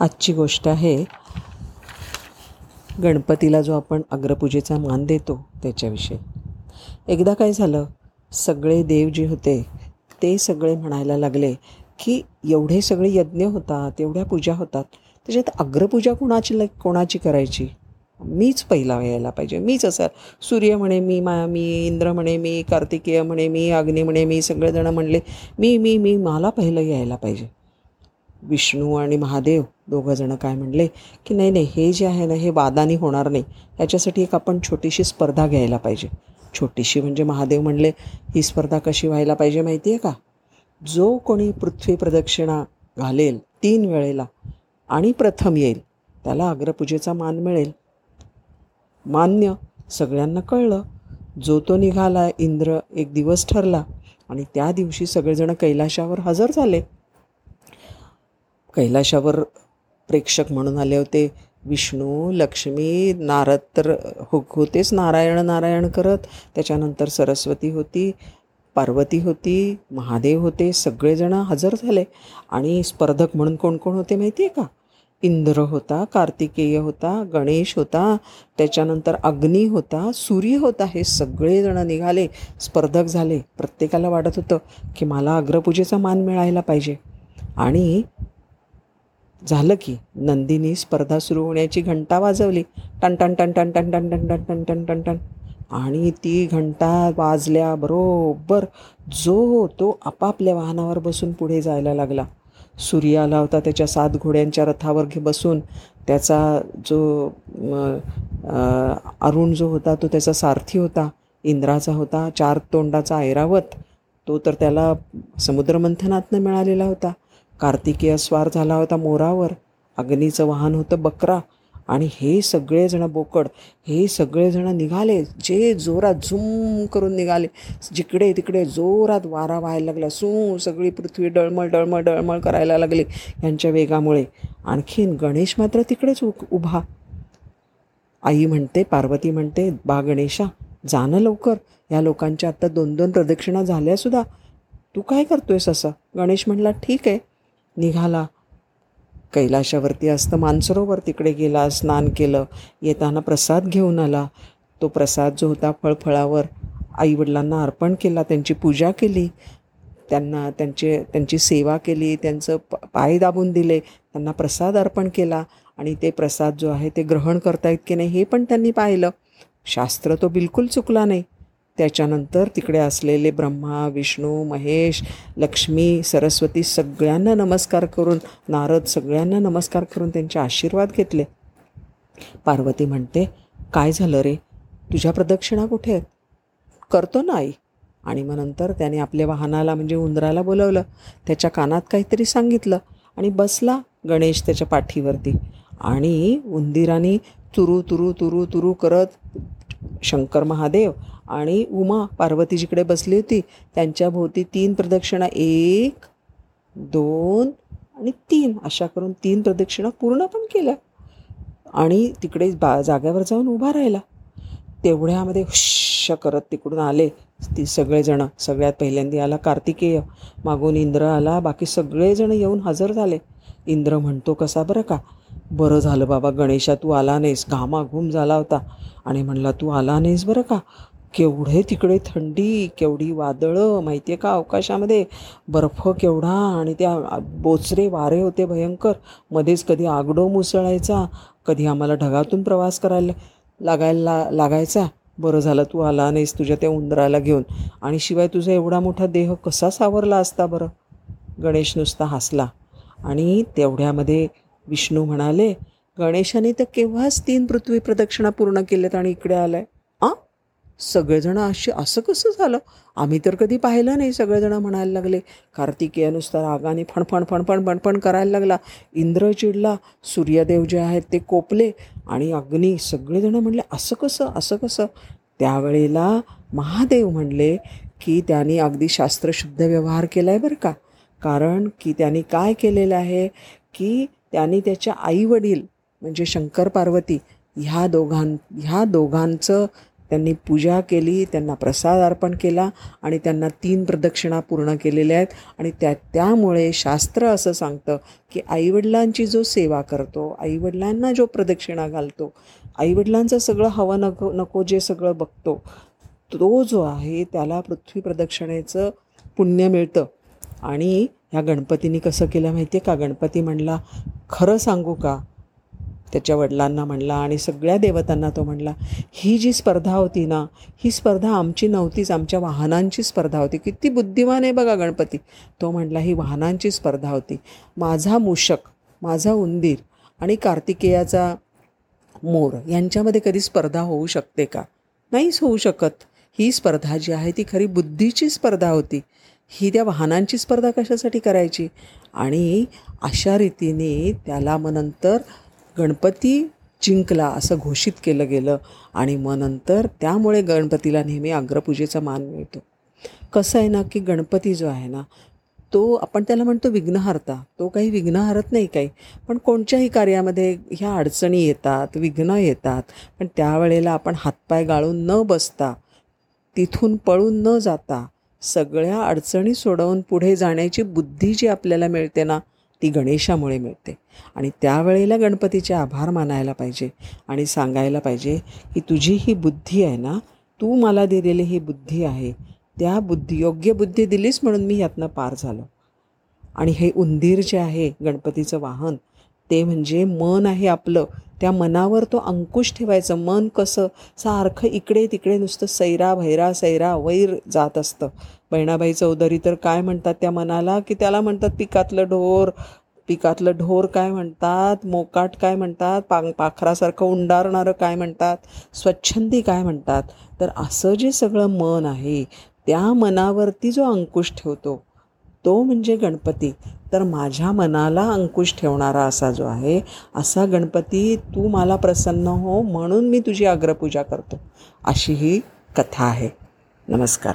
आजची गोष्ट आहे गणपतीला जो आपण अग्रपूजेचा मान देतो त्याच्याविषयी. एकदा काय झालं सगळे देव जे होते ते सगळे म्हणायला लागले की एवढे सगळे यज्ञ होतात एवढ्या पूजा होतात त्याच्यात अग्रपूजा कोणाची ल कोणाची करायची? मीच पहिला यायला पाहिजे. मीच असं सूर्य म्हणे मी मा मी इंद्र म्हणे मी कार्तिकेय म्हणे मी अग्नी म्हणे मी सगळेजणं म्हणले मी मी मी मला पहिलं यायला पाहिजे. विष्णू आणि महादेव दोघंजणं काय म्हणले की नाही नाही हे जे आहे ना हे वादानी होणार नाही. ह्याच्यासाठी एक आपण छोटीशी स्पर्धा घ्यायला पाहिजे. छोटीशी म्हणजे महादेव म्हणले ही स्पर्धा कशी व्हायला पाहिजे माहिती आहे का? जो कोणी पृथ्वी प्रदक्षिणा घालेल तीन वेळेला आणि प्रथम येईल त्याला अग्रपूजेचा मान मिळेल. मान्य सगळ्यांना कळलं. जो तो निघाला इंद्र एक दिवस ठरला आणि त्या दिवशी सगळेजण कैलाशावर हजर झाले. कैलाशावर प्रेक्षक म्हणून आले होते. विष्णू लक्ष्मी नारद तर हो होतेच नारायण नारायण करत. त्याच्यानंतर सरस्वती होती पार्वती होती महादेव होते सगळेजण हजर झाले. आणि स्पर्धक म्हणून कोण कोण होते माहिती आहे का? इंद्र होता कार्तिकेय होता गणेश होता त्याच्यानंतर अग्नी होता सूर्य होता हे सगळेजण निघाले. स्पर्धक झाले. प्रत्येकाला वाटत होतं की मला अग्रपूजेचा मान मिळायला पाहिजे. आणि झालं की नंदिनी स्पर्धा सुरू होण्याची घंटा वाजवली टन टन टन टन टन टन टन टन टन टन टन टन आणि ती घंटा वाजल्याबरोबर जो तो आपापल्या वाहनावर बसून पुढे जायला लागला सूर्य आला होता त्याच्या सात घोड्यांच्या रथावर घे बसून त्याचा जो अरुण जो होता तो त्याचा सारथी होता इंद्राचा होता चार तोंडाचा ऐरावत तो तर त्याला समुद्रमंथनातनं मिळालेला होता कार्तिकीय स्वार झाला होता मोरावर. अग्नीचं वाहन होतं बकरा. आणि हे सगळेजणं बोकड हे सगळेजणं निघाले. जे जोरात झुम करून निघाले. जिकडे तिकडे जोरात वारा व्हायला लागला. सू सगळी पृथ्वी डळमळ डळमळ डळमळ करायला लागली यांच्या वेगामुळे. आणखीन गणेश मात्र तिकडेच उभा. आई म्हणते पार्वती म्हणते बा गणेशा जाणं लवकर. या लोकांच्या आत्ता दोन दोन प्रदक्षिणा झाल्यासुद्धा तू काय करतोयस असं? गणेश म्हणला ठीक आहे. निघाला. कैलाशावरती असतं मानसरोवर तिकडे गेला स्नान केलं येताना प्रसाद घेऊन आला. तो प्रसाद जो होता फळफळावर आईवडिलांना अर्पण केला त्यांची पूजा केली. त्यांना त्यांचे त्यांची सेवा केली त्यांचं प पाय दाबून दिले त्यांना प्रसाद अर्पण केला. आणि ते प्रसाद जो आहे ते ग्रहण करतायत की नाही हे पण त्यांनी पाहिलं. शास्त्र तो बिलकुल चुकला नाही. त्याच्यानंतर तिकडे असलेले ब्रह्मा विष्णू महेश लक्ष्मी सरस्वती सगळ्यांना नमस्कार करून नारद सगळ्यांना नमस्कार करून त्यांचे आशीर्वाद घेतले. पार्वती म्हणते काय झालं रे? तुझ्या प्रदक्षिणा कुठे आहेत? करतो ना आई. आणि मग नंतर त्याने आपल्या वाहनाला म्हणजे उंदराला बोलवलं. त्याच्या कानात काहीतरी सांगितलं आणि बसला गणेश त्याच्या पाठीवरती. आणि उंदिराने तुरू तुरू तुरू तुरू करत शंकर महादेव आणि उमा पार्वती जिकडे बसली होती. त्यांच्या भोवती तीन प्रदक्षिणा एक दोन आणि तीन. अशा करून तीन प्रदक्षिणा पूर्ण पण केल्या. आणि तिकडे बा जाग्यावर जाऊन उभा राहिला. तेवढ्यामध्ये हुश करत तिकडून आले. ती सगळेजणं सगळ्यात पहिल्यांदा आला कार्तिकेय. मागून इंद्र आला. बाकी सगळेजण येऊन हजर झाले. इंद्र म्हणतो कसा बरं का? बरं झालं बाबा गणेशा तू आला नाहीस. घामाघूम झाला होता. आणि म्हणला तू आला नाहीस बरं का? केवढे तिकडे थंडी केवढी वादळं माहिती आहे का? अवकाशामध्ये बर्फ केवढा आणि त्या बोचरे वारे होते भयंकर. मध्येच कधी आगडो मुसळायचा कधी आम्हाला ढगातून प्रवास करायला लागायला लागायचा. बरं झालं तू आला नाहीस तुझ्या त्या उंदराला घेऊन. आणि शिवाय तुझा एवढा मोठा देह कसा सावरला असता बरं? गणेश नुसता हसला. आणि तेवढ्यामध्ये विष्णू म्हणाले गणेशाने तर केव्हाच तीन पृथ्वी प्रदक्षिणा पूर्ण केल्यात आणि इकडे आलं आहे सगळेजण असे असं कसं झालं? आम्ही तर कधी पाहिलं नाही सगळेजण म्हणायला लागले. कार्तिकेय नुसता रागाने फणफण फणफण फणफण करायला लागला. इंद्र चिडला सूर्यदेव जे आहेत ते कोपले आणि अग्नी सगळेजण म्हणले असं कसं असं कसं? त्यावेळेला महादेव म्हणले की त्यांनी अगदी शास्त्रशुद्ध व्यवहार केला आहे बरं का. कारण की त्यांनी काय केलेलं आहे? की त्यांनी त्याच्या आईवडील म्हणजे शंकर पार्वती ह्या दोघां ह्या दोघांचं त्यांनी पूजा केली त्यांना प्रसाद अर्पण केला आणि त्यांना तीन प्रदक्षिणा पूर्ण केलेल्या आहेत. आणि त्या त्यामुळे शास्त्र असं सांगतं की आईवडिलांची जो सेवा करतो आईवडिलांना जो प्रदक्षिणा घालतो आईवडिलांचं सगळं हवं नको नको जे सगळं बघतो तो जो आहे त्याला पृथ्वी प्रदक्षिणेचं पुण्य मिळतं. आणि ह्या गणपतीने कसं केलं माहिती आहे का? गणपती म्हणला खरं सांगू का? त्याच्या वडिलांना म्हणला आणि सगळ्या देवतांना तो म्हणला ही जी स्पर्धा होती ना ही स्पर्धा आमची नव्हतीच आमच्या वाहनांची स्पर्धा होती. किती बुद्धिमान आहे बघा गणपती. तो म्हणला ही वाहनांची स्पर्धा होती. माझा मूषक माझा उंदीर आणि कार्तिकेयाचा मोर यांच्यामध्ये कधी स्पर्धा होऊ शकते का? नाहीच होऊ शकत. ही स्पर्धा जी आहे ती खरी बुद्धीची स्पर्धा होती. ही त्या वाहनांची स्पर्धा कशासाठी करायची? आणि अशा रीतीने त्याला मग नंतर गणपती जिंकला असं घोषित केलं गेलं आणि मग नंतर त्यामुळे गणपतीला नेहमी अग्रपूजेचा मान मिळतो. कसं आहे ना की गणपती जो आहे ना तो आपण त्याला म्हणतो विघ्नहर्ता. तो काही विघ्न हरत नाही काही. पण कोणत्याही कार्यामध्ये ह्या अडचणी येतात विघ्न येतात. पण त्यावेळेला आपण हातपाय गाळून न बसता तिथून पळून न जाता सगळ्या अडचणी सोडवून पुढे जाण्याची बुद्धी जी आपल्याला मिळते ना ती गणेशामुळे मिळते. आणि त्यावेळेला गणपतीचे आभार मानायला पाहिजे आणि सांगायला पाहिजे की तुझी ही बुद्धी आहे ना तू मला दिलेली ही बुद्धी आहे त्या बुद्धी योग्य बुद्धी दिलीस म्हणून मी यातनं पार झालो. आणि हे उंदीर जे आहे गणपतीचं वाहन ते म्हणजे मन आहे आपलं. त्या मनावर तो अंकुश ठेवायचं. मन कसं? सारखं इकडे तिकडे नुसतं सैरा भैरा सैरा वैर जात असतं. बहिणाबाई चौधरी तर काय म्हणतात त्या मनाला? की त्याला म्हणतात पिकातलं ढोर. पिकातलं ढोर काय म्हणतात? मोकाट काय म्हणतात? पा पाखरासारखं उंडारणारं काय म्हणतात? स्वच्छंदी काय म्हणतात? तर असं जे सगळं मन आहे त्या मनावरती जो अंकुश ठेवतो तो म्हणजे गणपती. तर माझ्या मनाला अंकुश ठेवणारा असा जो आहे असा गणपती तू मला प्रसन्न हो म्हणून मी तुझी अग्रपूजा करतो. अशी ही कथा आहे. नमस्कार.